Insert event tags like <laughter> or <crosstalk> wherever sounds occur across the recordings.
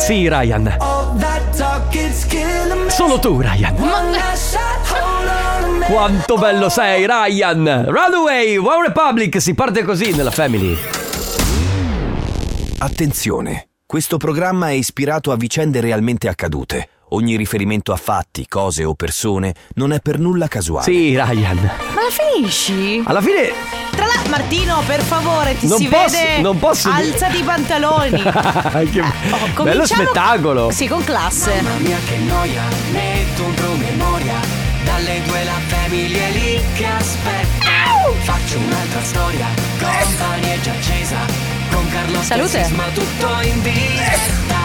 Sì, Ryan. Solo tu, Ryan. One. Quanto bello sei, Ryan! Runaway, Wow Republic, si parte così nella Family. Attenzione, questo programma è ispirato a vicende realmente accadute. Ogni riferimento a fatti, cose o persone non è per nulla casuale. Sì, Ryan. Ma la finisci? Alla fine Martino, per favore, ti Non si posso- vede. non posso Alzati i pantaloni. <laughs> che Oh, bello spettacolo. Sì, con classe. Mamma mia che noia, metto un promemoria Dalle due la famiglia lì che aspetta Faccio un'altra storia, company è già accesa Con Carlotta Salute. Sisma tutto in diretta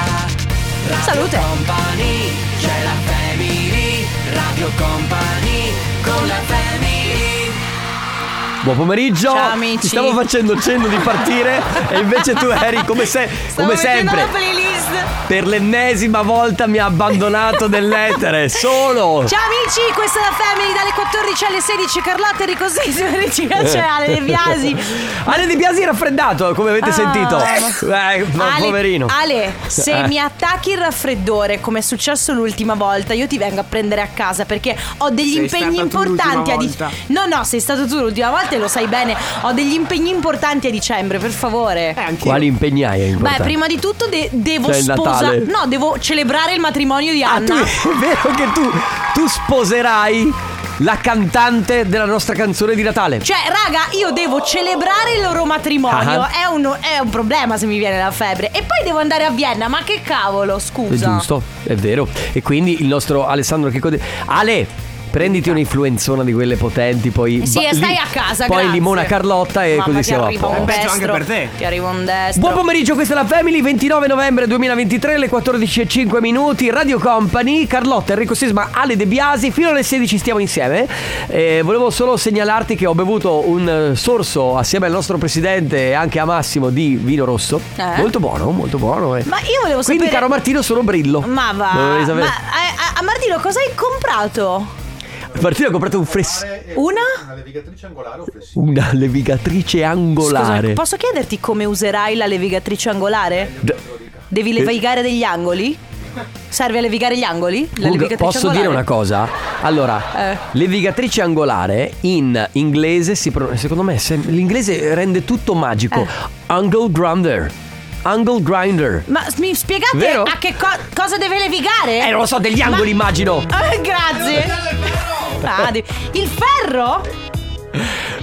Radio Salute. Company, c'è la family Radio Company, con la family Buon pomeriggio. Ciao, amici. Ti stavo facendo cenno di partire e invece tu <laughs> eri come, se- come sempre. Per l'ennesima volta mi ha abbandonato nell'etere. <laughs> Solo. Ciao amici, questa è la Family dalle 14 alle 16. Carlotta Enrico Sisma, <laughs> regia c'è Ale De Biasi. Ale Di Biasi è raffreddato, come avete Ah, sentito. ma- Eh, Ale, poverino. Ale, se Eh. mi attacchi il raffreddore, come è successo l'ultima volta, io ti vengo a prendere a casa perché ho degli Sei impegni stata tu importanti a dicembre. No, no, sei stato tu l'ultima volta e lo sai bene. Ho degli impegni importanti a dicembre, per favore. Eh. Quali impegni hai? Beh, prima di tutto de- devo C'è il sposare. Natale. No, devo celebrare il matrimonio di Ah, tu, Anna. è vero che tu, tu sposerai la cantante della nostra canzone di Natale. Cioè, raga, io devo celebrare il loro matrimonio. Ah. È, un, è un problema se mi viene la febbre. E poi devo andare a Vienna. Ma che cavolo, È scusa. giusto, è vero. E quindi il nostro Alessandro che code- Ale, prenditi un'influenzona di quelle potenti, poi Eh Sì, e stai a casa, Poi grazie. limona Carlotta e Mamma, così siamo a posto. Peggio destro. anche per te. Ti arriva un destro. Buon pomeriggio, questa è la Family, 29 novembre 2023, le 14.05 minuti, Radio Company, Carlotta, Enrico Sisma, Ale De Biasi, fino alle 16 stiamo insieme. Eh, volevo solo segnalarti che ho bevuto un eh, sorso assieme al nostro presidente e anche a Massimo di vino rosso. Eh? Molto buono, molto buono. eh. Ma io volevo Quindi, sapere. caro Martino, sono brillo. Ma va. Ma a, a- a Martino, cosa hai comprato? <laughs> Martino ha comprato un fres- Una? Una levigatrice angolare o flessibile? una levigatrice angolare. Scusa, posso chiederti come userai la levigatrice angolare? D- Devi levigare degli angoli? Serve a levigare gli angoli? La levigatrice posso angolare? dire una cosa? Allora, Eh. levigatrice angolare in inglese si pro- secondo me se- l'inglese rende tutto magico. Eh. Angle grinder. Angle grinder. Ma mi spiegate Vero? a che co- cosa deve levigare? Eh, non lo so, degli angoli Ma- immagino. Eh, grazie. Ah, di- il ferro?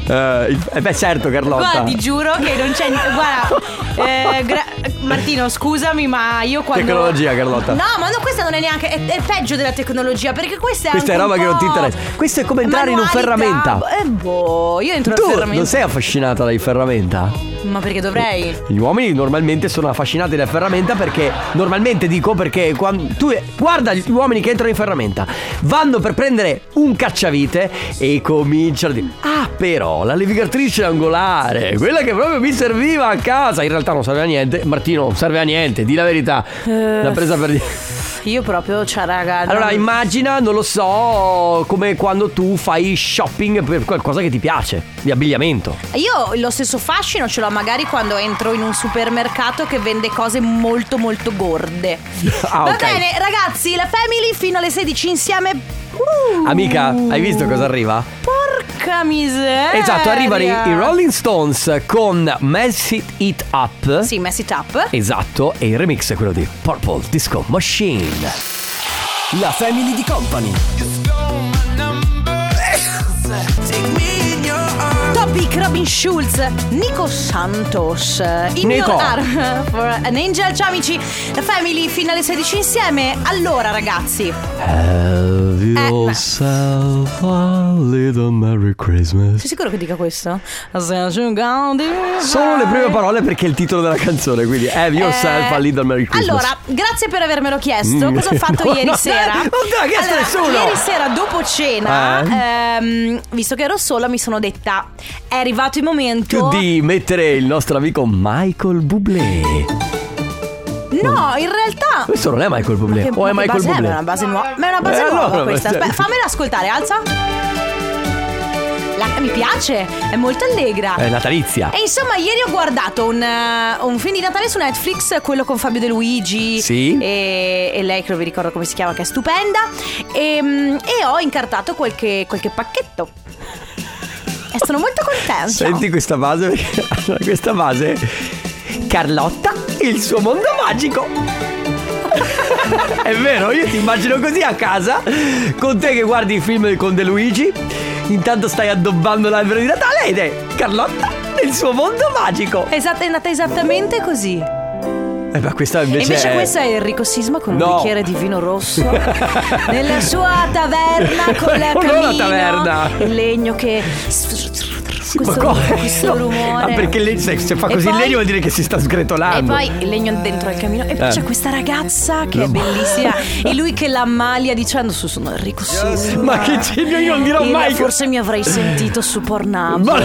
Eh, il- eh, beh, certo, Carlotta. Guarda, ti giuro che non c'è niente. Guarda, eh, gra- Martino, scusami, ma io quando. Tecnologia, Carlotta. No, ma no, questa non è neanche. È, è peggio della tecnologia, perché questa è. Questa è roba un che non ti interessa. Questo è come entrare in un manualità. ferramenta. Eh, boh, io entro Tu nel ferramenta. non sei affascinata dai ferramenta? Ma perché dovrei? Gli uomini normalmente sono affascinati dalla ferramenta perché normalmente dico perché quando tu guarda gli uomini che entrano in ferramenta vanno per prendere un cacciavite e cominciano a dire "Ah, però la levigatrice angolare, quella che proprio mi serviva a casa". In realtà non serve a niente. Martino non serve a niente, di la verità. L'ha presa per dire. Io proprio, cioè, raga. non- Allora immagina, non lo so, come quando tu fai shopping per qualcosa che ti piace, di abbigliamento. Io lo stesso fascino ce l'ho magari quando entro in un supermercato che vende cose molto molto gorde. <laughs> Ah, Va ok. bene, ragazzi, la Family fino alle 16 insieme. Uh, Amica, hai visto cosa arriva? Porca miseria. Esatto, arrivano i, i Rolling Stones con Mess It, It Up. Sì, mess it up. Esatto, e il remix è quello di Purple Disco Machine. La Family di Company. <laughs> Topic Robin Schulz, Nico Santos. In Nico. Your Arm <laughs> for an Angel. Ciao amici, Family fino alle 16 insieme. Allora, ragazzi, Have yourself a little Merry Christmas. sei sicuro che dica questo? Sono le prime parole perché è il titolo della canzone, quindi Have yourself a little Merry Christmas. Eh, Allora, grazie per avermelo chiesto. Mm. Cosa ho fatto <laughs> No, ieri no, sera? non te l'ha chiesto Allora, nessuno. Ieri sera dopo cena, Eh? ehm, visto che ero sola, mi sono detta: è arrivato il momento. di mettere il nostro amico Michael Bublé. No, in realtà. Questo non è Michael Bublé, Che- o è che Michael base è? Bublé? È una base nuova. Ma è una base Eh, nuova allora, questa. cioè- Aspetta, fammela ascoltare, alza. La- mi piace, è molto allegra. È natalizia. E insomma, ieri ho guardato un, eh, un film di Natale su Netflix, quello con Fabio De Luigi. Sì. E, e lei, che non vi ricordo come si chiama, che è stupenda. E, mm, e ho incartato qualche, qualche pacchetto. E sono molto contenta. Senti questa base, perché <laughs> questa base Carlotta, il suo mondo magico. <laughs> È vero, io ti immagino così a casa, con te che guardi i film con De Luigi, intanto stai addobbando l'albero di Natale ed è Carlotta, il suo mondo magico. Esatto, è nata esattamente così. Eh, ma questa invece, invece è... questo è Enrico Sisma con un No. bicchiere di vino rosso <laughs> nella sua taverna con la camino, taverna. il legno che Ma questo, come? questo rumore. Ah, perché le- se, se fa E così il poi- legno vuol dire che si sta E sgretolando. poi il legno dentro al camino. E poi Eh. c'è questa ragazza che è bellissima. e lui che l'ammalia dicendo: Su, sono Enrico Sisma. Ma che genio, io non dirò Io mai Forse mi avrei sentito su Pornhub Ma-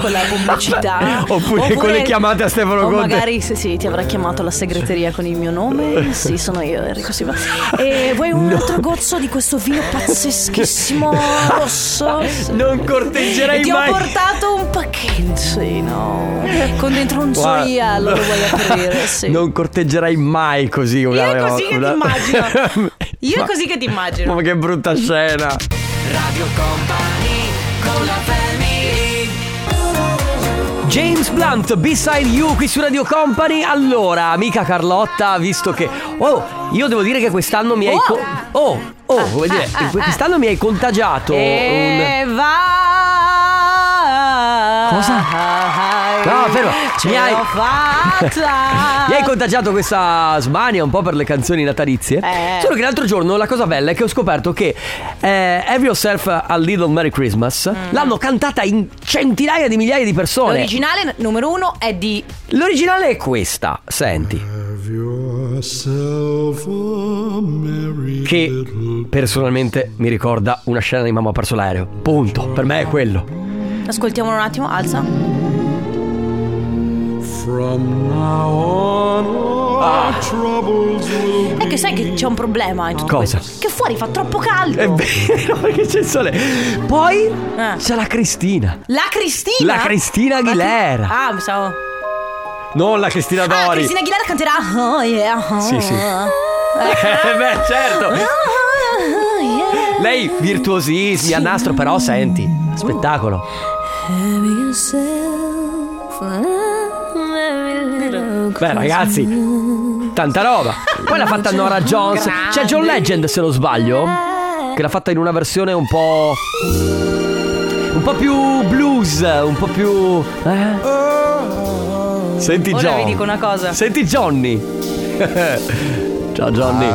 con la pubblicità. <laughs> Oppure con le chiamate a Stefano o Conte. magari sì, sì, ti avrà chiamato la segreteria con il mio nome. <laughs> Sì, sono io, Enrico Sisma. <laughs> E vuoi un altro gozzo di questo vino pazzeschissimo rosso? Non corteggerei Ti ho mai. portato un pacchetto, sì, no. Con dentro un Guarda, gioiello, lo vuoi aprire, sì. Non corteggerai mai così una Io è così che ti una- immagino. <laughs> Io è Ma- così che ti immagino. Ma che brutta scena. Radio Company con la James Blunt, B-Side You qui su Radio Company. Allora, amica Carlotta, visto che. Oh, io devo dire che quest'anno mi hai. Oh. co- oh, oh, come dire, ah, ah. quest'anno mi hai contagiato. E va. Cosa? No, fermo. Ce Mi hai-. <laughs> Mi hai contagiato questa smania un po' per le canzoni natalizie? Eh. Solo che l'altro giorno la cosa bella è che ho scoperto che eh, Have Yourself a Little Merry Christmas Mm. l'hanno cantata in centinaia di migliaia di persone. L'originale numero uno è di. L'originale è questa, senti. Che personalmente mi ricorda una scena di Mamma ha perso l'aereo. Punto. Per me è quello. Ascoltiamolo un attimo, alza. È che sai che c'è un problema in tutto Cosa? questo. Che fuori fa troppo caldo. È vero <laughs> perché c'è il sole. Poi Ah. c'è la Cristina. La Cristina? La Cristina Aguilera. Ah, mi stavo. Non la Cristina Ah, Dori. Cristina Aguilera canterà. Oh yeah. Sì, sì. <laughs> Eh, beh, certo. Oh, yeah. Lei virtuosissimi a nastro, però senti, spettacolo. Beh, ragazzi, tanta roba. Poi l'ha fatta Nora Jones. C'è John Legend, se non sbaglio, che l'ha fatta in una versione un po'. un po' più blues, un po' più. Eh? Senti Ora John. vi dico una cosa. Senti Johnny. <laughs> Ciao Johnny.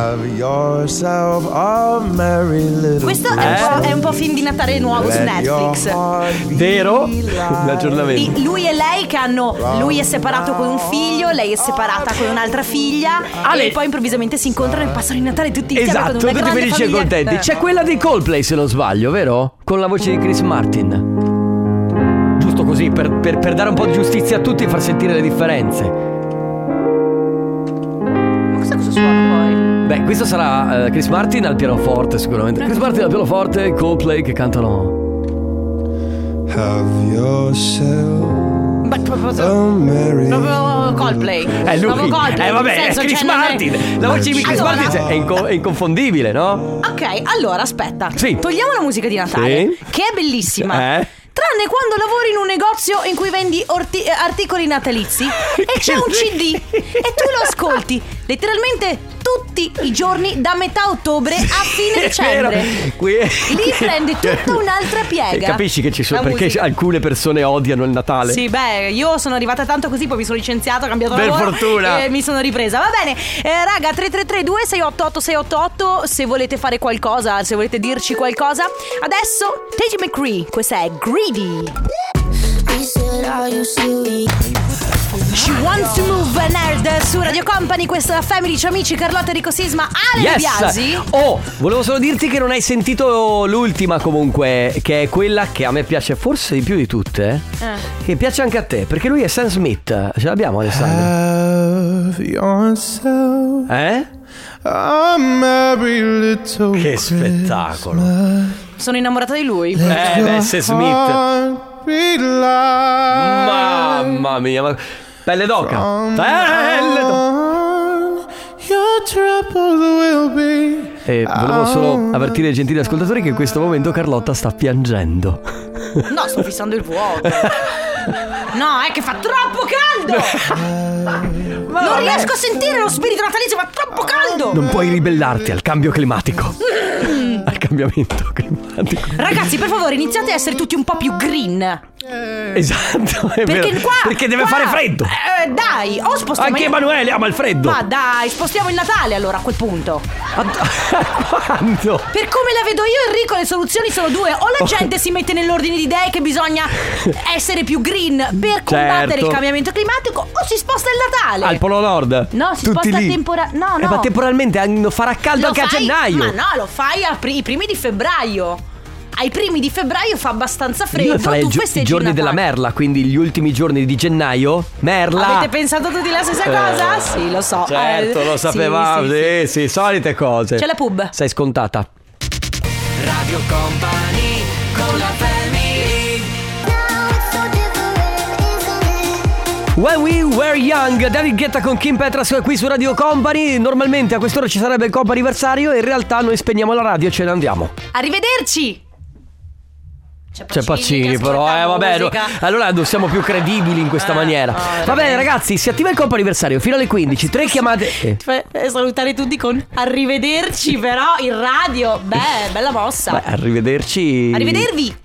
Questo è, un po', è un po' film di Natale nuovo su Netflix. Vero? L'aggiornamento. Di lui e lei che hanno. Lui è separato con un figlio, lei è separata con un'altra figlia. Ah, e lei- poi improvvisamente si incontrano e passano il Natale tutti insieme Esatto, con una tutti felici e contenti. C'è quella dei Coldplay, se non sbaglio, vero? Con la voce di Chris Martin. Giusto così, per, per- per dare un po' di giustizia a tutti e far sentire le differenze. Ma questo cosa suona questo sarà eh, Chris Martin al pianoforte, sicuramente. Chris Martin al pianoforte Coldplay che cantano. Ma proprio, proprio Coldplay. È lui. Proprio Coldplay, Eh, vabbè, senso, è Chris cioè, non è- Martin. La voce di Chris Allora- Martin è, inco- è inconfondibile, no? Ok, allora aspetta. Sì. Togliamo la musica di Natale, Sì. che è bellissima. Eh? Tranne quando lavori in un negozio in cui vendi orti- eh, articoli natalizi <laughs> e c'è un CD e tu lo ascolti letteralmente tutti i giorni da metà ottobre a fine dicembre. Qui- Lì prende tutta un'altra piega. E capisci che ci sono La perché musica. alcune persone odiano il Natale. Sì, beh, io sono arrivata tanto così, poi mi sono licenziata, ho cambiato Per lavoro fortuna. e mi sono ripresa. Va bene, eh, raga, 3332 688 688 se volete fare qualcosa, se volete dirci qualcosa. Adesso, Tage McCree, questa è Greedy. She wants to move nerd su Radio Company, questa è la Family, ciao amici, Carlotta Enrico Sisma, Ale De Biasi. Oh, volevo solo dirti che non hai sentito l'ultima comunque, che è quella che a me piace forse di più di tutte. Eh. Che piace anche a te, perché lui è Sam Smith. Ce l'abbiamo Alessandro? Eh? Che spettacolo. Sono innamorata di lui. Eh, beh, Smith. Mamma mia, ma... Pelle d'oca. Pelle d'oca. Your troubles will be. E volevo solo avvertire i gentili ascoltatori che in questo momento Carlotta sta piangendo. No, sto fissando il vuoto. <laughs> No, è che fa troppo caldo! <laughs> Non riesco a sentire lo spirito natalizio, fa troppo caldo! Non puoi ribellarti al cambio climatico. al cambiamento climatico. Ragazzi, per favore, iniziate a essere tutti un po' più green. Esatto, è Perché vero. qua. Perché deve qua- fare freddo. Eh, dai, o spostiamo. Anche Emanuele ama il freddo. Ma dai, spostiamo il Natale allora a quel punto. <laughs> Quando? Per come la vedo io, Enrico, le soluzioni sono due. O la gente si mette nell'ordine di idee che bisogna <laughs> essere più green per combattere Certo. il cambiamento climatico, o si sposta il Natale. Al Polo Nord? No, si Tutti sposta lì. tempora- no, Eh, no. ma temporalmente an- farà caldo Lo anche a gennaio. Ma no, lo fai ai primi di febbraio. Ai primi di febbraio fa abbastanza freddo. Io farei tu i gio- i festeggi giorni il della Natale. merla, quindi gli ultimi giorni di gennaio. Merla. Avete pensato tutti la stessa Eh. cosa? Sì, lo so. Certo, Eh, lo sì, sapevamo. sì, Sì, sì. sì, solite cose. C'è la pub. Sei scontata. Radio Company con la When we were young, David Guetta con Kim Petras qui su Radio Company. Normalmente a quest'ora ci sarebbe il comp'anniversario e in realtà noi spegniamo la radio e ce ne andiamo. Arrivederci. C'è Pacini, che però, ascolta eh vabbè, no- allora non siamo più credibili in questa Eh, maniera. no, Va bene ragazzi, si attiva il comp'anniversario fino alle 15, tre chiamate... eh, salutare tutti con arrivederci, però in radio. Beh, bella mossa. Beh, arrivederci. Arrivedervi.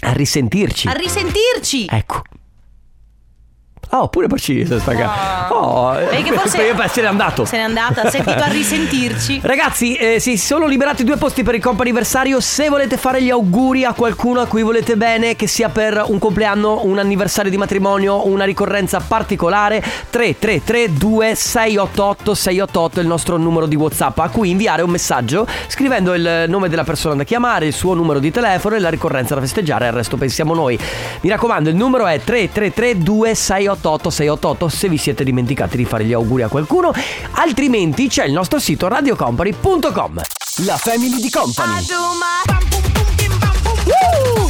A risentirci. A risentirci. ecco. Oh, pure Pacini si è staccato. Oh, Vedi che forse- eh, beh, se n'è andato. Se n'è andata, sentito a risentirci. <laughs> Ragazzi, eh, si sono liberati due posti per il comp'anniversario. Se volete fare gli auguri a qualcuno a cui volete bene, che sia per un compleanno, un anniversario di matrimonio, una ricorrenza particolare, 333 2688 688 è il nostro numero di WhatsApp a cui inviare un messaggio scrivendo il nome della persona da chiamare, il suo numero di telefono e la ricorrenza da festeggiare, al resto pensiamo noi. Mi raccomando, il numero è 333 2688 688 se vi siete dimenticati di fare gli auguri a qualcuno, altrimenti c'è il nostro sito radiocompany.com. La family di Company. Uh,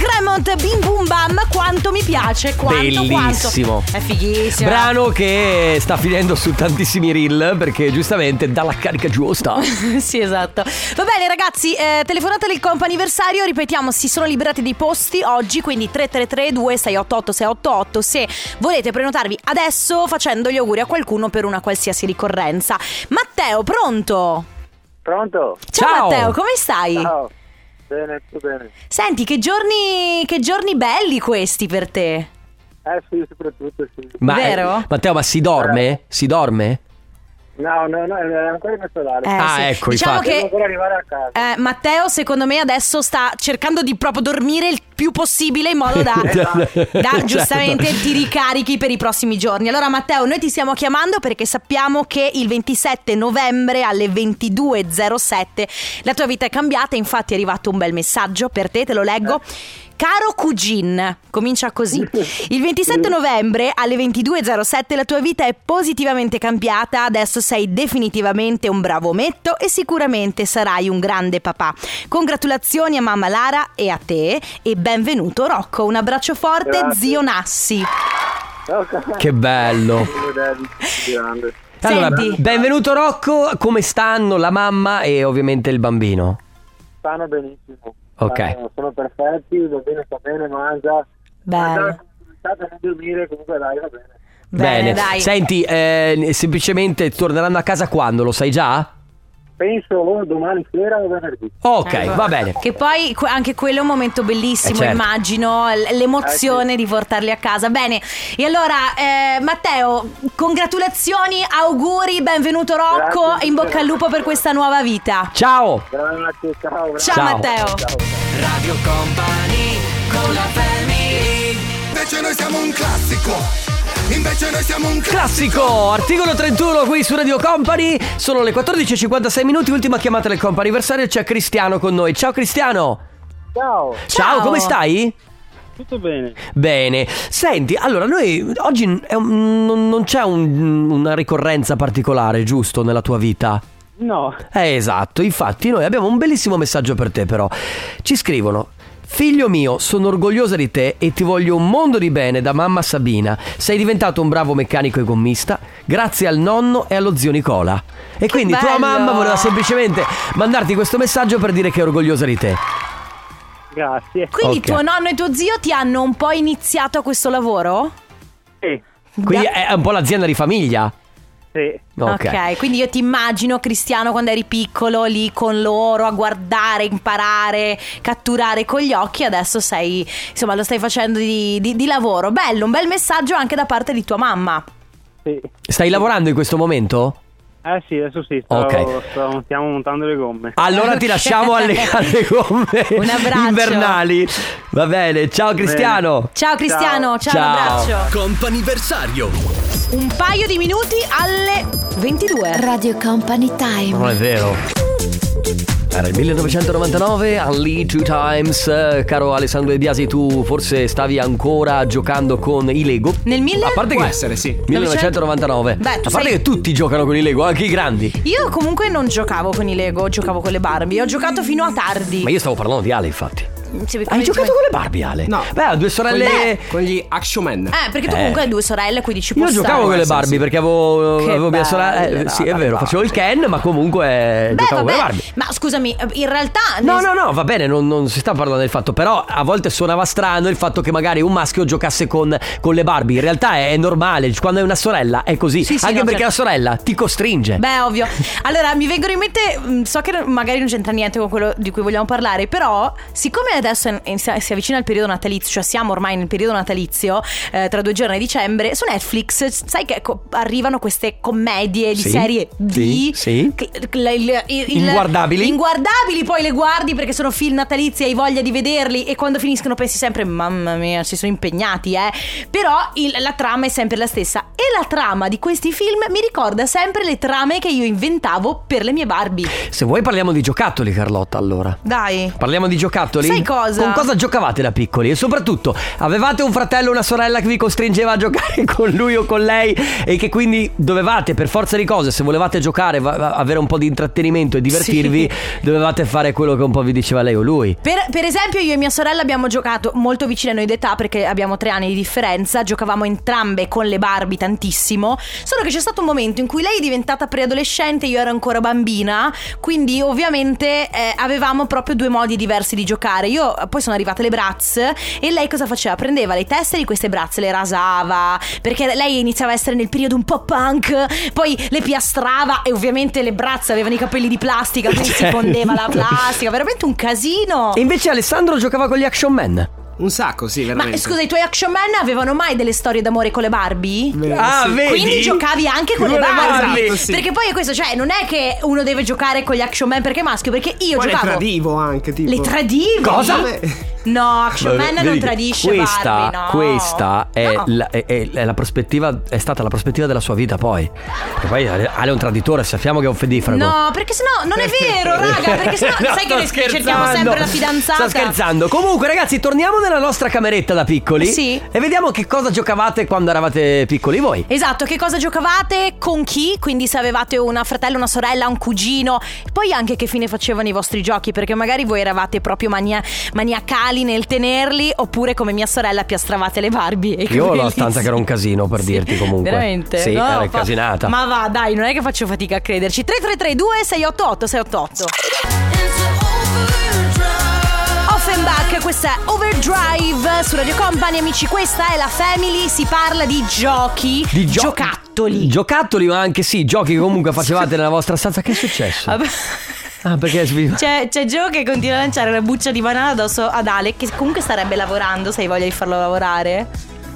Cremont, Bim Bum Bam, quanto mi piace, quanto, Bellissimo. quanto. È fighissimo. Brano che sta finendo su tantissimi reel perché giustamente dà la carica giusta. <laughs> sì, esatto. Va bene, ragazzi, eh, telefonate del comp anniversario. Ripetiamo, si sono liberati dei posti oggi, quindi 333 2688 688 se volete prenotarvi adesso facendo gli auguri a qualcuno per una qualsiasi ricorrenza. Matteo, pronto? Pronto? Ciao, Ciao. Matteo, come stai? Ciao. Bene, tutto bene. Senti, che giorni, che giorni belli questi per te. Eh sì, soprattutto sì. Ma, Vero? Matteo, ma si dorme? Si dorme? No, no, no, è ancora in solare. Eh, Ah, sì. ecco, diciamo infatti. Devo che ancora arrivare a casa. eh, Matteo, secondo me, adesso sta cercando di proprio dormire il più possibile in modo <laughs> da, da Certo. giustamente ti ricarichi per i prossimi giorni. Allora, Matteo, noi ti stiamo chiamando perché sappiamo che il 27 novembre alle 22.07 la tua vita è cambiata. Infatti, è arrivato un bel messaggio per te, te lo leggo. Caro Cugin, comincia così. <laughs> Il 27 novembre alle 22.07 la tua vita è positivamente cambiata, adesso sei definitivamente un bravo ometto e sicuramente sarai un grande papà. Congratulazioni a mamma Lara e a te e benvenuto Rocco, un abbraccio forte Grazie. zio Nassi. Che bello. Allora, Senti. benvenuto Rocco, come stanno la mamma e ovviamente il bambino? Stanno benissimo. Ok. Stanno- sono perfetti, il bambino sta bene, mangia. Bello. Mangia, sta a dormire, comunque dai, va bene. Bene, dai. Senti, eh, semplicemente torneranno a casa quando? Lo sai già? Penso o domani sera o venerdì. Ok, Ecco. va bene. Che poi anche quello è un momento bellissimo, Eh, certo. immagino, l'emozione di portarli a casa. Bene, e allora eh, Matteo, congratulazioni, auguri, benvenuto Rocco, Grazie. in bocca al lupo per questa nuova vita. Ciao. Grazie, ciao. Ciao, Ciao. Matteo. Ciao. Radio Company con la family Invece noi siamo un classico. Invece noi siamo un classico. Classico, articolo 31 qui su Radio Company. Sono le 14.56 minuti, ultima chiamata del comp anniversario. C'è Cristiano con noi. Ciao Cristiano. Ciao. Ciao, come stai? Tutto bene? Bene. Senti, allora noi oggi è un- non, non c'è un- una ricorrenza particolare, giusto, nella tua vita? No. Eh, esatto, infatti noi abbiamo un bellissimo messaggio per te però. Ci scrivono. Figlio mio, sono orgogliosa di te e ti voglio un mondo di bene da mamma Sabina. Sei diventato un bravo meccanico e gommista grazie al nonno e allo zio Nicola. E quindi tua mamma voleva semplicemente mandarti questo messaggio per dire che è orgogliosa di te. Grazie. Quindi Ok. tuo nonno e tuo zio ti hanno un po' iniziato a questo lavoro? Sì, Quindi Da- è un po' l'azienda di famiglia. Sì. Ok. ok, quindi io ti immagino Cristiano quando eri piccolo lì con loro a guardare, imparare, catturare con gli occhi, adesso sei, insomma lo stai facendo di, di- di lavoro. Bello, un bel messaggio anche da parte di tua mamma. Sì. Stai lavorando in questo momento? Eh sì, adesso sì, sto, Ok. sto- stiamo montando le gomme. Allora ti lasciamo alle, <laughs> alle gomme Un abbraccio. invernali. Va bene, ciao Cristiano. Ciao Cristiano, ciao, Ciao. un abbraccio. Comp'anniversario. Un paio di minuti alle 22. Radio Company Time. Non è vero. Era il 1999, Only Two Times. Caro Alessandro De Biasi, tu forse stavi ancora giocando con i Lego. Nel mille- A parte Può che essere, sì. 1999. Beh, A parte sei- che tutti giocano con i Lego, anche i grandi. Io comunque non giocavo con i Lego, giocavo con le Barbie. Ho giocato fino a tardi. Ma io stavo parlando di Ale, infatti. Sì, Hai giocato con le Barbie, Ale? No. Beh, ha due sorelle. Beh, Con gli Action Man. Eh, perché tu Eh. comunque hai due sorelle, quindi ci può Io giocavo con le Barbie sì. perché avevo, Che avevo mia sorella. eh, sì, è vero, facevo il Ken, ma comunque Beh, giocavo con le vabbè, Barbie. ma scusami, in realtà. No, no, no, va bene, non, non si sta parlando del fatto, però a volte suonava strano il fatto che magari un maschio giocasse con, con le Barbie. In realtà è normale, quando hai una sorella è così. Sì, sì, Anche no, perché certo. la sorella ti costringe. Beh, ovvio. Allora, mi vengono in mente, mh, so che magari non c'entra niente con quello di cui vogliamo parlare, però, siccome adesso si avvicina il periodo natalizio, cioè siamo ormai nel periodo natalizio, eh, tra due giorni a dicembre, su Netflix, sai che co- arrivano queste commedie di Sì, serie D. sì, sì. che- la- il- il- Inguardabili. Inguardabili, poi le guardi perché sono film natalizi e hai voglia di vederli e quando finiscono pensi sempre, mamma mia, si sono impegnati, eh. Però il- la trama è sempre la stessa. E la trama di questi film mi ricorda sempre le trame che io inventavo per le mie Barbie. Se vuoi parliamo di giocattoli, Carlotta, allora. Dai. Parliamo di giocattoli? Sai cosa? Con cosa giocavate da piccoli? E soprattutto, avevate un fratello o una sorella che vi costringeva a giocare <laughs> con lui o con lei e che quindi dovevate, per forza di cose, se volevate giocare, avere un po' di intrattenimento e divertirvi, dovevate fare quello che un po' vi diceva lei o lui. Per, per esempio, io e mia sorella abbiamo giocato molto vicine a noi d'età perché abbiamo tre anni di differenza. Giocavamo entrambe con le Barbie tantissimo. Solo che c'è stato un momento in cui lei è diventata preadolescente, io ero ancora bambina. Quindi, ovviamente, eh, avevamo proprio due modi diversi di giocare. Io poi sono arrivate le Bratz e lei cosa faceva? Prendeva le teste di queste Bratz, le rasava. Perché lei iniziava a essere nel periodo un po' punk. Poi le piastrava e ovviamente le Bratz avevano i capelli di plastica, quindi si Cioè, fondeva la plastica. Veramente un casino. E invece Alessandro giocava con gli Action Man. Un sacco, sì, Ma veramente. scusa, i tuoi action man avevano mai delle storie d'amore con le Barbie? Ah, vedi? Quindi giocavi anche con, Con le le Barbie. Barbie. Esatto, sì. Perché poi è questo, cioè, non è che uno deve giocare con gli action man perché è maschio, perché io Poi le giocavo. tradivo anche, tipo. Le tradivi? Cosa? Vabbè. <laughs> No, action man non tradisce questa, Barbie, no. Questa è, No. la, è- è- la prospettiva, è stata la prospettiva della sua vita poi. Perché poi Ale è un traditore, sappiamo che è un fedifrago. No, perché sennò non è vero, <laughs> raga, perché sennò No, sai che ne- cerchiamo scherzando. sempre la fidanzata. Sto scherzando. Comunque, ragazzi, torniamo nella nostra cameretta da piccoli. Sì. E vediamo che cosa giocavate quando eravate piccoli voi. Esatto, che cosa giocavate, con chi, quindi se avevate una fratello, una sorella, un cugino, poi anche che fine facevano i vostri giochi, perché magari voi eravate proprio mania- maniacali nel tenerli, oppure come mia sorella piastravate le Barbie. e Io ho la stanza che era un casino per Sì, dirti comunque. Veramente? Sì, No, era fa- incasinata. Ma va, dai, non è che faccio fatica a crederci. 3332 688 688 Offenbach, questa è Overdrive su Radio Company, amici, questa è la Family, si parla di giochi, Di gio- giocattoli. Giocattoli, ma anche sì, giochi che comunque facevate <laughs> nella vostra stanza. Che è successo? Vabbè. Ah, perché C'è, c'è Joe che continua a lanciare una buccia di banana addosso ad Ale, che comunque starebbe lavorando, se hai voglia di farlo lavorare.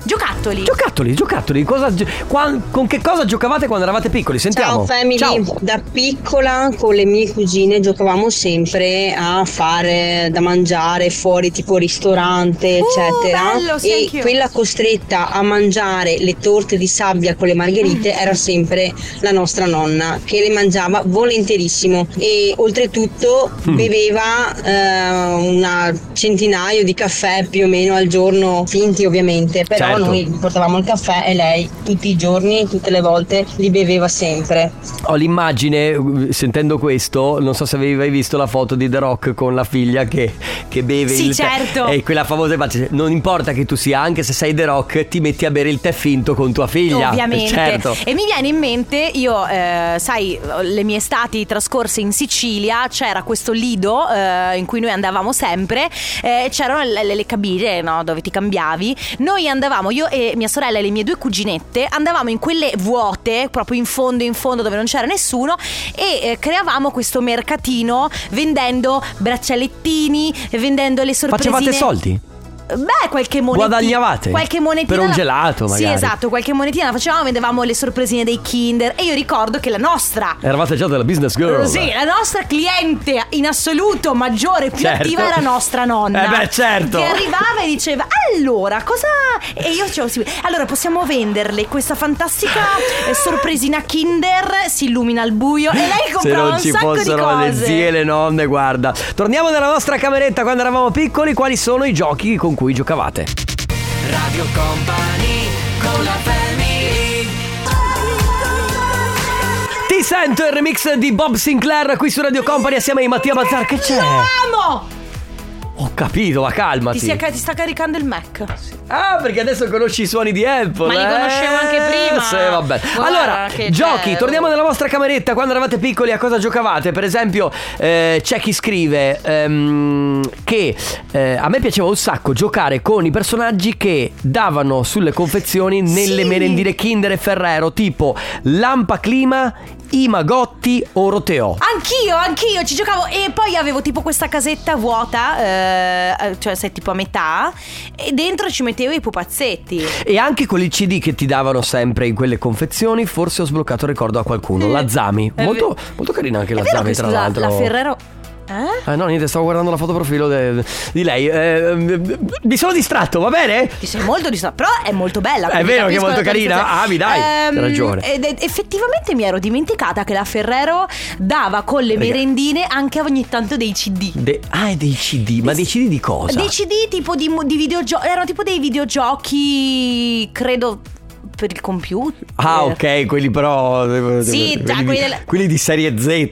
Giocattoli. Giocattoli, giocattoli, cosa, qua- con che cosa giocavate quando eravate piccoli? Sentiamo. Ciao family, Ciao. da piccola con le mie cugine giocavamo sempre a fare da mangiare fuori tipo ristorante eccetera Uh, bello, sì, e anch'io. quella costretta a mangiare le torte di sabbia con le margherite Mm. era sempre la nostra nonna che le mangiava volenterissimo e oltretutto Mm. beveva eh, una centinaio di caffè più o meno al giorno finti ovviamente però Certo. noi portavamo il caffè e lei tutti i giorni, tutte le volte li beveva sempre. Ho l'immagine, sentendo questo, non so se avevi mai visto la foto di The Rock con la figlia che, che beve Sì, il tè. certo. E quella famosa immagine, non importa che tu sia, anche se sei The Rock, ti metti a bere il tè finto con tua figlia. Ovviamente. Certo. E mi viene in mente, io, eh, sai, le mie estati trascorse in Sicilia, c'era questo lido eh, in cui noi andavamo sempre, eh, c'erano le, le- le cabine no, dove ti cambiavi. Noi andavamo, io e mia sorella e le mie due cuginette, andavamo in quelle vuote, proprio in fondo, in fondo, dove non c'era nessuno, e eh, creavamo questo mercatino vendendo braccialettini, vendendo le sorpresine. Facevate soldi? Beh, qualche monetina. Guadagnavate? Qualche monetina. Per un la- gelato, magari. Sì, esatto, qualche monetina la facevamo, vendevamo le sorpresine dei Kinder. E io ricordo che la nostra. Eravate già della business girl. Sì, la nostra cliente in assoluto maggiore, più Certo. attiva era nostra nonna. Eh beh, certo. Che arrivava e diceva: Allora, cosa. E io dicevo: sì, Allora, possiamo venderle questa fantastica eh, sorpresina Kinder. Si illumina al buio. E lei Se comprava un ci sacco di fossero le cose. zie e le nonne, guarda. Torniamo nella nostra cameretta quando eravamo piccoli. Quali sono i giochi con cui giocavate? Radio Company con la family Ti sento il remix di Bob Sinclair qui su Radio Company assieme a Mattia Bazzar. Che c'è? Lo amo! Ho capito, ma calmati. Ti, sta- ti sta caricando il Mac. Ah, perché adesso conosci i suoni di Apple. Ma li eh? conoscevo anche prima. Sì, vabbè. Guarda allora, giochi, c'è- torniamo nella vostra cameretta. Quando eravate piccoli, a cosa giocavate? Per esempio, eh, c'è chi scrive ehm, che eh, a me piaceva un sacco giocare con i personaggi che davano sulle confezioni nelle Sì. merendine Kinder e Ferrero, tipo Lampa Clima, Imagotti o Roteo. Anch'io, anch'io ci giocavo e poi avevo tipo questa casetta vuota, eh, cioè sei tipo a metà, e dentro ci mettevo i pupazzetti. E anche con il CD che ti davano sempre in quelle confezioni, forse ho sbloccato il ricordo a qualcuno. La Zami. È Molto, molto carina anche la Zami, tra l'altro. la Ferrero... Eh? Ah no, niente, stavo guardando la foto profilo de- di lei. Eh, mi sono distratto, va bene? Ti sei molto distratto, però è molto bella. È vero che è molto carina? Ah, mi dai, hai ragione. Ed effettivamente mi ero dimenticata che la Ferrero dava con le Raga. merendine anche ogni tanto dei CD. De- ah, dei CD, ma dei CD di cosa? Dei CD tipo di, di videogiochi, erano tipo dei videogiochi, credo, per il computer. Ah, ok, quelli però. Sì, già, quelli, quelli di, della- quelli di serie Z.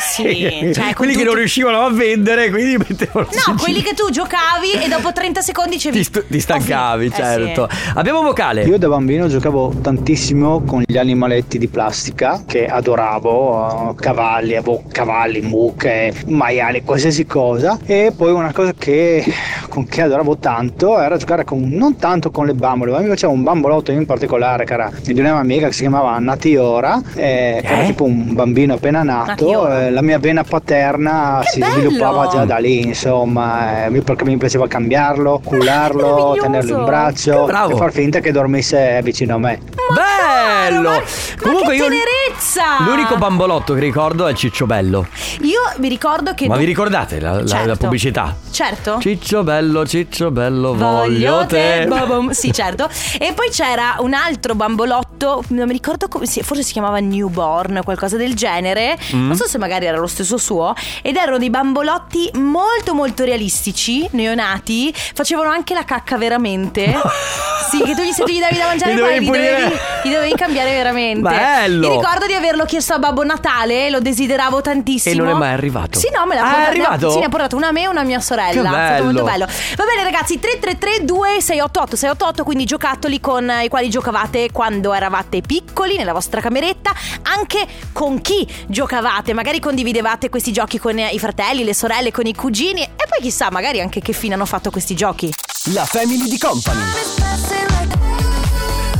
Sì, cioè, quelli che tutto- non riuscivano a vendere, quindi mettevano No, quelli che tu giocavi e dopo 30 secondi dicevi ti, stu- ti stancavi, "Ho finito". Eh, certo. sì. Abbiamo vocale. Io da bambino giocavo tantissimo con gli animaletti di plastica che adoravo, eh, cavalli, avevo cavalli, mucche, maiali, qualsiasi cosa. E poi una cosa che, con che adoravo tanto era giocare con, non tanto con le bambole, ma mi piaceva un bambolotto in particolare che era di una mia amica che si chiamava Natiora, eh, che era Eh? tipo un bambino appena nato. Natiora. eh, la mia vena paterna Che si bello! sviluppava già da lì, insomma, eh, perché mi piaceva cambiarlo, cullarlo, <laughs> tenerlo in braccio e far finta che dormisse vicino a me. Bello! Ma, ma Comunque che io. tenerezza! L'unico bambolotto che ricordo è Ciccio Bello. Io vi ricordo che Ma do- vi ricordate la, la- Certo. la pubblicità? Certo. Ciccio bello, ciccio bello, voglio te. babam. Sì, <laughs> certo. E poi c'era un altro bambolotto, non mi ricordo come si, forse si chiamava Newborn, qualcosa del genere. Mm. Non so se magari era lo stesso suo. Ed erano dei bambolotti molto molto realistici, neonati. Facevano anche la cacca veramente. <laughs> sì, che tu gli, se tu gli davi da mangiare poi dovevi li dovevi, dovevi cambiare veramente. Bello. Mi ricordo di averlo chiesto a Babbo Natale, lo desideravo tantissimo. E non è mai arrivato? Sì, no, me l'ha Ah, portato- arrivato? Sì, ne ha portato una a me e una a mia sorella. È stato molto bello. bello. Va bene ragazzi, 333 2688 688, quindi giocattoli con i quali giocavate quando eravate piccoli nella vostra cameretta, anche con chi giocavate, magari condividevate questi giochi con i fratelli, le sorelle, con i cugini e poi chissà, magari anche che fine hanno fatto questi giochi. La family di company.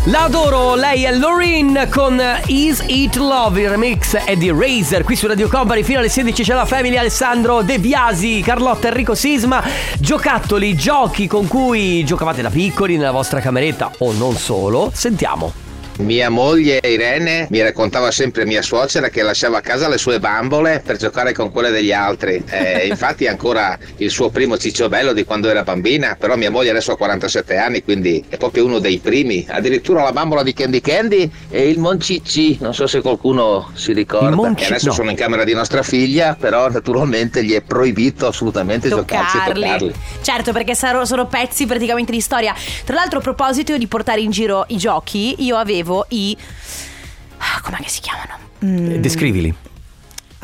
La adoro, lei è Loreen con Is It Love, il remix è di Razer qui su Radio Company fino alle 16 c'è la family Alessandro De Biasi, Carlotta Enrico Sisma, giocattoli, giochi con cui giocavate da piccoli nella vostra cameretta o non solo, sentiamo. Mia moglie Irene mi raccontava sempre mia suocera che lasciava a casa le sue bambole per giocare con quelle degli altri. Eh, <laughs> infatti è ancora il suo primo cicciobello di quando era bambina, però mia moglie adesso ha 47 anni, quindi è proprio uno dei primi. Addirittura la bambola di Candy Candy e il Moncicci, non so se qualcuno si ricorda. Monci- che adesso no. sono in camera di nostra figlia, però naturalmente gli è proibito assolutamente giocarci e toccarli. Certo, perché sono pezzi praticamente di storia. Tra l'altro, a proposito di portare in giro i giochi, io avevo i. Ah, Com'è che si chiamano? Mm, Descrivili.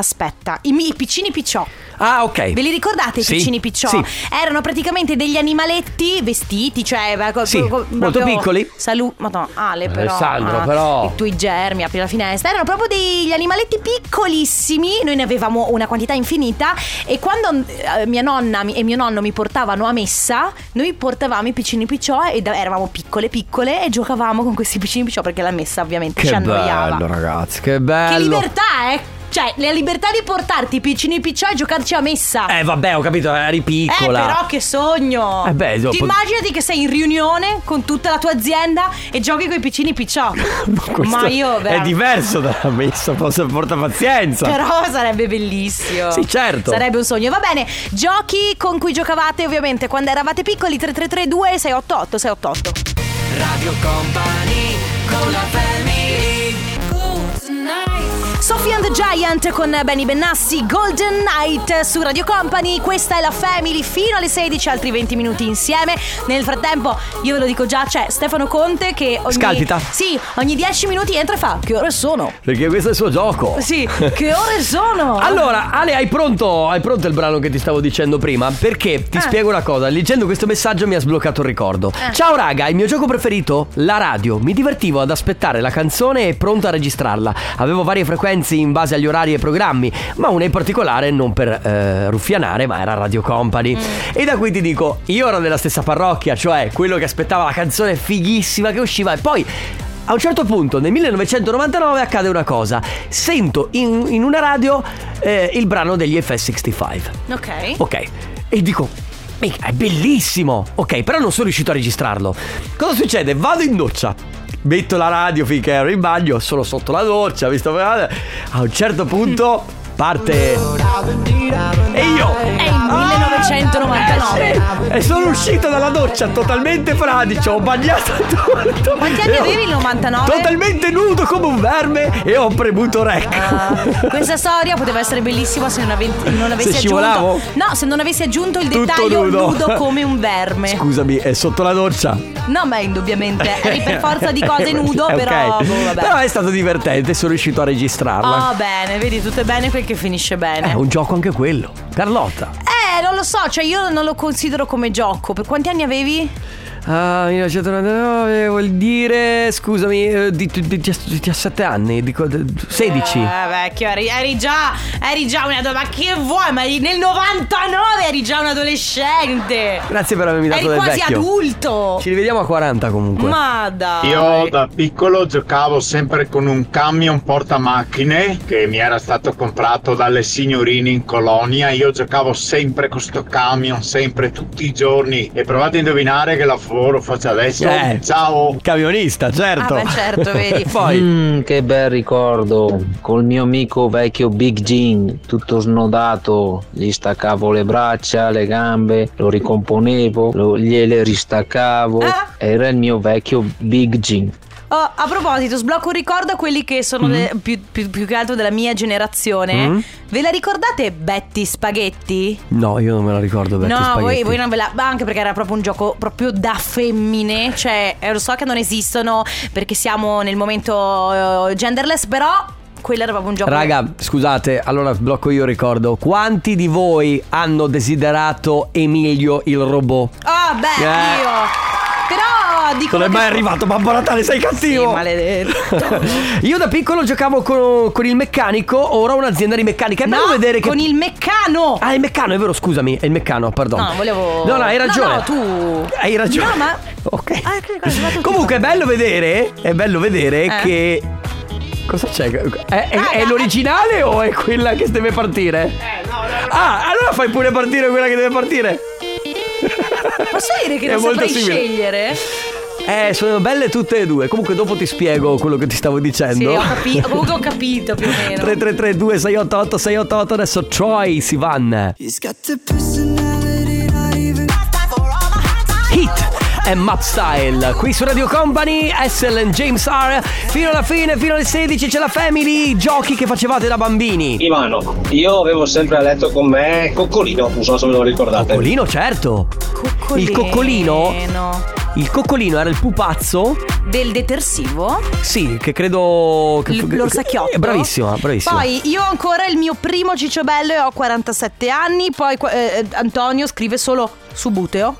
Aspetta, i, i piccini picciò. Ah, ok. Ve li ricordate Sì, i piccini picciò? sì. Erano praticamente degli animaletti vestiti, cioè Sì, co- molto proprio- piccoli. Salu- Madonna, Ale però. Alessandro, ah, però. I tuoi germi, apri la finestra. Erano proprio degli animaletti piccolissimi. Noi ne avevamo una quantità infinita. E quando eh, mia nonna e mio nonno mi portavano a messa, noi portavamo i piccini picciò ed eravamo piccole piccole e giocavamo con questi piccini picciò perché la messa ovviamente ci Che annoiava. bello, ragazzi, che bello. Che libertà, eh! Cioè, la libertà di portarti i piccini picciò e giocarci a messa. Eh, vabbè, ho capito, eri piccola. Eh, però che sogno! Eh beh, dopo- Ti immaginati che sei in riunione con tutta la tua azienda e giochi con i piccini picciò. <laughs> Questo Ma io È veramente- diverso dalla messa, posso porta pazienza. Però sarebbe bellissimo. Sì, certo. Sarebbe un sogno. Va bene, giochi con cui giocavate ovviamente quando eravate piccoli 3332 688 688. Radio Company con la family Sophie and the Giant con Benny Bennassi, Golden Night su Radio Company. Questa è la Family fino alle 16, altri 20 minuti insieme. Nel frattempo, io ve lo dico già, c'è Stefano Conte che ogni Scalpita. Sì, ogni 10 minuti entra e fa: Che ore sono? Perché questo è il suo gioco. Sì, che ore sono? <laughs> Allora, Ale, hai pronto, hai pronto il brano che ti stavo dicendo prima? Perché ti Eh. spiego una cosa. Leggendo questo messaggio mi ha sbloccato il ricordo. Eh. Ciao raga, il mio gioco preferito? La radio. Mi divertivo ad aspettare la canzone e pronto a registrarla. Avevo varie frequenze in base agli orari e programmi, ma una in particolare non per eh, ruffianare, ma era Radio Company. Mm. E da qui ti dico, io ero nella stessa parrocchia, cioè quello che aspettava la canzone fighissima che usciva e poi a un certo punto, nel 1999, accade una cosa. Sento in, in una radio eh, il brano degli FS65. Ok. Ok. E dico. "Mica, È bellissimo! Ok, però non sono riuscito a registrarlo. Cosa succede? Vado in doccia. Metto la radio finché ero in bagno, sono sotto la doccia, visto A un certo punto parte. E io. È il 1999. Eh sì, E sono uscito dalla doccia totalmente fradicio, ho bagnato <laughs> tutto. Quanti anni avevi il 99? Totalmente nudo come un verme e ho premuto rec. Ah, Questa storia poteva essere bellissima se non, ave- non avessi Se aggiunto. No, se non avessi aggiunto il Tutto dettaglio nudo. come un verme. Scusami, è sotto la doccia. No, ma indubbiamente <laughs> eri per forza di cose nudo, Eh, ok. però boh. Però è stato divertente, sono riuscito a registrarla. Oh, bene, vedi, tutto è bene quel che finisce bene. È un gioco anche quello. Carlotta. Eh, non lo so, cioè io non lo considero come gioco. Per quanti anni avevi? Ah, 1999 vuol dire, scusami, eh, di, di, di- di 17 anni, dico, d- 16. Eh, vecchio, eri, eri già, eri già una Ma che vuoi? Ma nel 99 eri già un adolescente. Grazie per avermi dato Eri del quasi vecchio. adulto. Ci rivediamo a 40 comunque. Ma dai. Io da piccolo giocavo sempre con un camion portamacchine che mi era stato comprato dalle signorine in colonia. Io giocavo sempre con sto camion, sempre, tutti i giorni. E provate a indovinare che lavoro faccio adesso. Eh, Ciao! Camionista, certo. Ah, beh, certo, vedi. <laughs> Poi. Mm, che bel ricordo. Col mio amico vecchio Big Jean, tutto snodato, gli staccavo le braccia, le gambe, lo ricomponevo, lo- gliele ristaccavo. Ah. Era il mio vecchio Big Jean. Oh, a proposito, sblocco un ricordo a quelli che sono Mm. de- più, più- più che altro della mia generazione. Mm. Ve la ricordate Betty Spaghetti? No, io non me la ricordo Betty no, voi, Spaghetti. voi non ve la. ma Anche perché era proprio un gioco proprio da femmine. Cioè, eh, lo so che non esistono perché siamo nel momento eh, genderless, però quello era proprio un gioco. Raga, scusate, allora sblocco io ricordo. Quanti di voi hanno desiderato Emilio il robot? Ah, beh, Eh. io. Però dico. Non è mai arrivato, Babbo Natale, sei cattivo! Sì, maledetto. <laughs> Io da piccolo giocavo con, con il meccanico, ora ho un'azienda di meccanica. È bello No, vedere che. con il meccano. Ah, il meccano, è vero, scusami, è il meccano, perdono. No, volevo. No, no, hai ragione. No, no, tu. Hai ragione. No, ma. <laughs> Ok. Ah, Comunque è bello vedere, è bello vedere Eh? che. Cosa c'è? È, è- Ah, è no, l'originale o è quella che deve partire? Eh, no, no. Ah, allora fai pure partire quella che deve partire. Posso dire che <laughs> È non saprei simile. scegliere? Eh, sono belle tutte e due. Comunque dopo ti spiego quello che ti stavo dicendo. Sì, ho capito. <laughs> Comunque ho capito più o meno. 3332 688 688 adesso Troy Sivan. Hit e Map Style qui su Radio Company Essel and James R fino alla fine fino alle 16 c'è la Family giochi che facevate da bambini Ivano, io avevo sempre a letto con me Coccolino, non so se ve lo ricordate. Coccolino certo il coccolino il coccolino era il pupazzo Del detersivo? sì che credo che, L- l'orsacchiotto? Eh, bravissima bravissima Poi io ho ancora il mio primo cicciobello e ho 47 anni. Poi eh, Antonio scrive solo subuteo.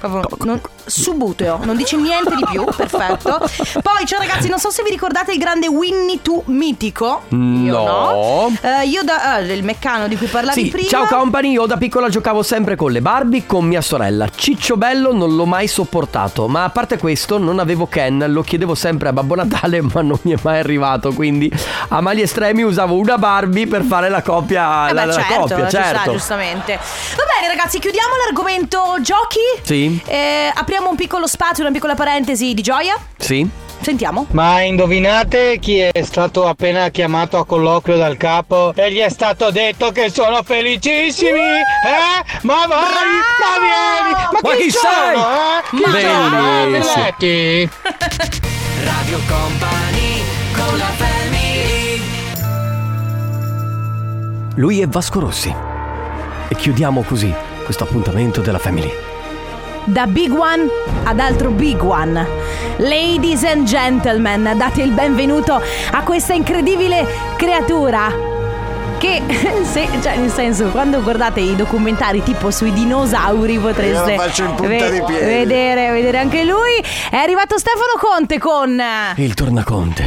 Proprio non- subuteo, non dice niente di più, perfetto. Poi, ciao ragazzi, non so se vi ricordate il grande Winnie Two mitico. Io no. Eh, io da ah, il meccano di cui parlavi Sì, prima. ciao company, io da piccola giocavo sempre con le Barbie con mia sorella. Ciccio Bello non l'ho mai sopportato, ma a parte questo non avevo Ken, lo chiedevo sempre a Babbo Natale, <laughs> ma non mi è mai arrivato, quindi a mali estremi usavo una Barbie per fare la coppia, Eh la, beh, la certo, coppia, sta, certo. giustamente. Va bene, ragazzi, chiudiamo l'argomento giochi. Sì? Eh, apriamo un piccolo spazio, una piccola parentesi di gioia. Sì? Sentiamo. Ma indovinate chi è stato appena chiamato a colloquio dal capo e gli è stato detto che sono felicissimi? Eh? Ma vai, ma vieni! Ma, Ma chi sono, sei? Eh? Chi sono? Eh, Bellissimo. Villetti? Radio Company con la family Lui è Vasco Rossi. E chiudiamo così questo appuntamento della Family. Da Big One ad altro Big One. Ladies and gentlemen, date il benvenuto a questa incredibile creatura. Che, <laughs> se, cioè, nel senso, quando guardate i documentari tipo sui dinosauri potreste Io lo faccio in punta di piedi. vedere, vedere anche lui. È arrivato Stefano Conte con. Il tornaconte.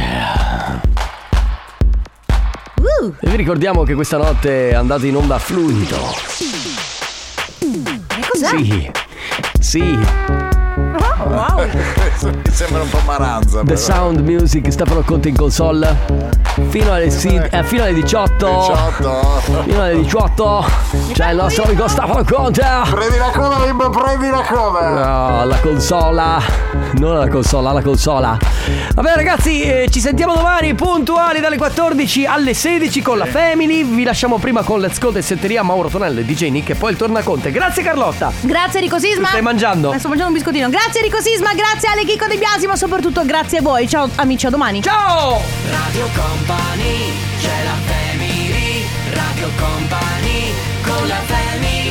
Uh, E vi ricordiamo che questa notte è andato in onda fluido. cos'è? Sì. Sì. Oh, wow. <laughs> Sembra un po' maranza. The però. Sound Music Stefano Conte in console fino alle, si- eh, fino alle 18 18. fino alle 18 c'è il nostro amico Stefano Conte Prendi la coda, bimbo, prendi la coda. No, la consola non la consola, la consola vabbè ragazzi eh, ci sentiamo domani puntuali dalle 14 alle 16 con la Family vi lasciamo prima con Let's Go del Setteria Mauro Tonello e DJ Nick e poi il tornaconte grazie Carlotta Grazie Enrico Sisma. Stai mangiando? Eh, Sto mangiando un biscottino. Grazie Grazie Enrico Sisma, grazie Ale Chicco di Biasi, ma soprattutto grazie a voi. Ciao amici, a domani. Ciao! Radio Company, c'è la family, Radio Company, con la family.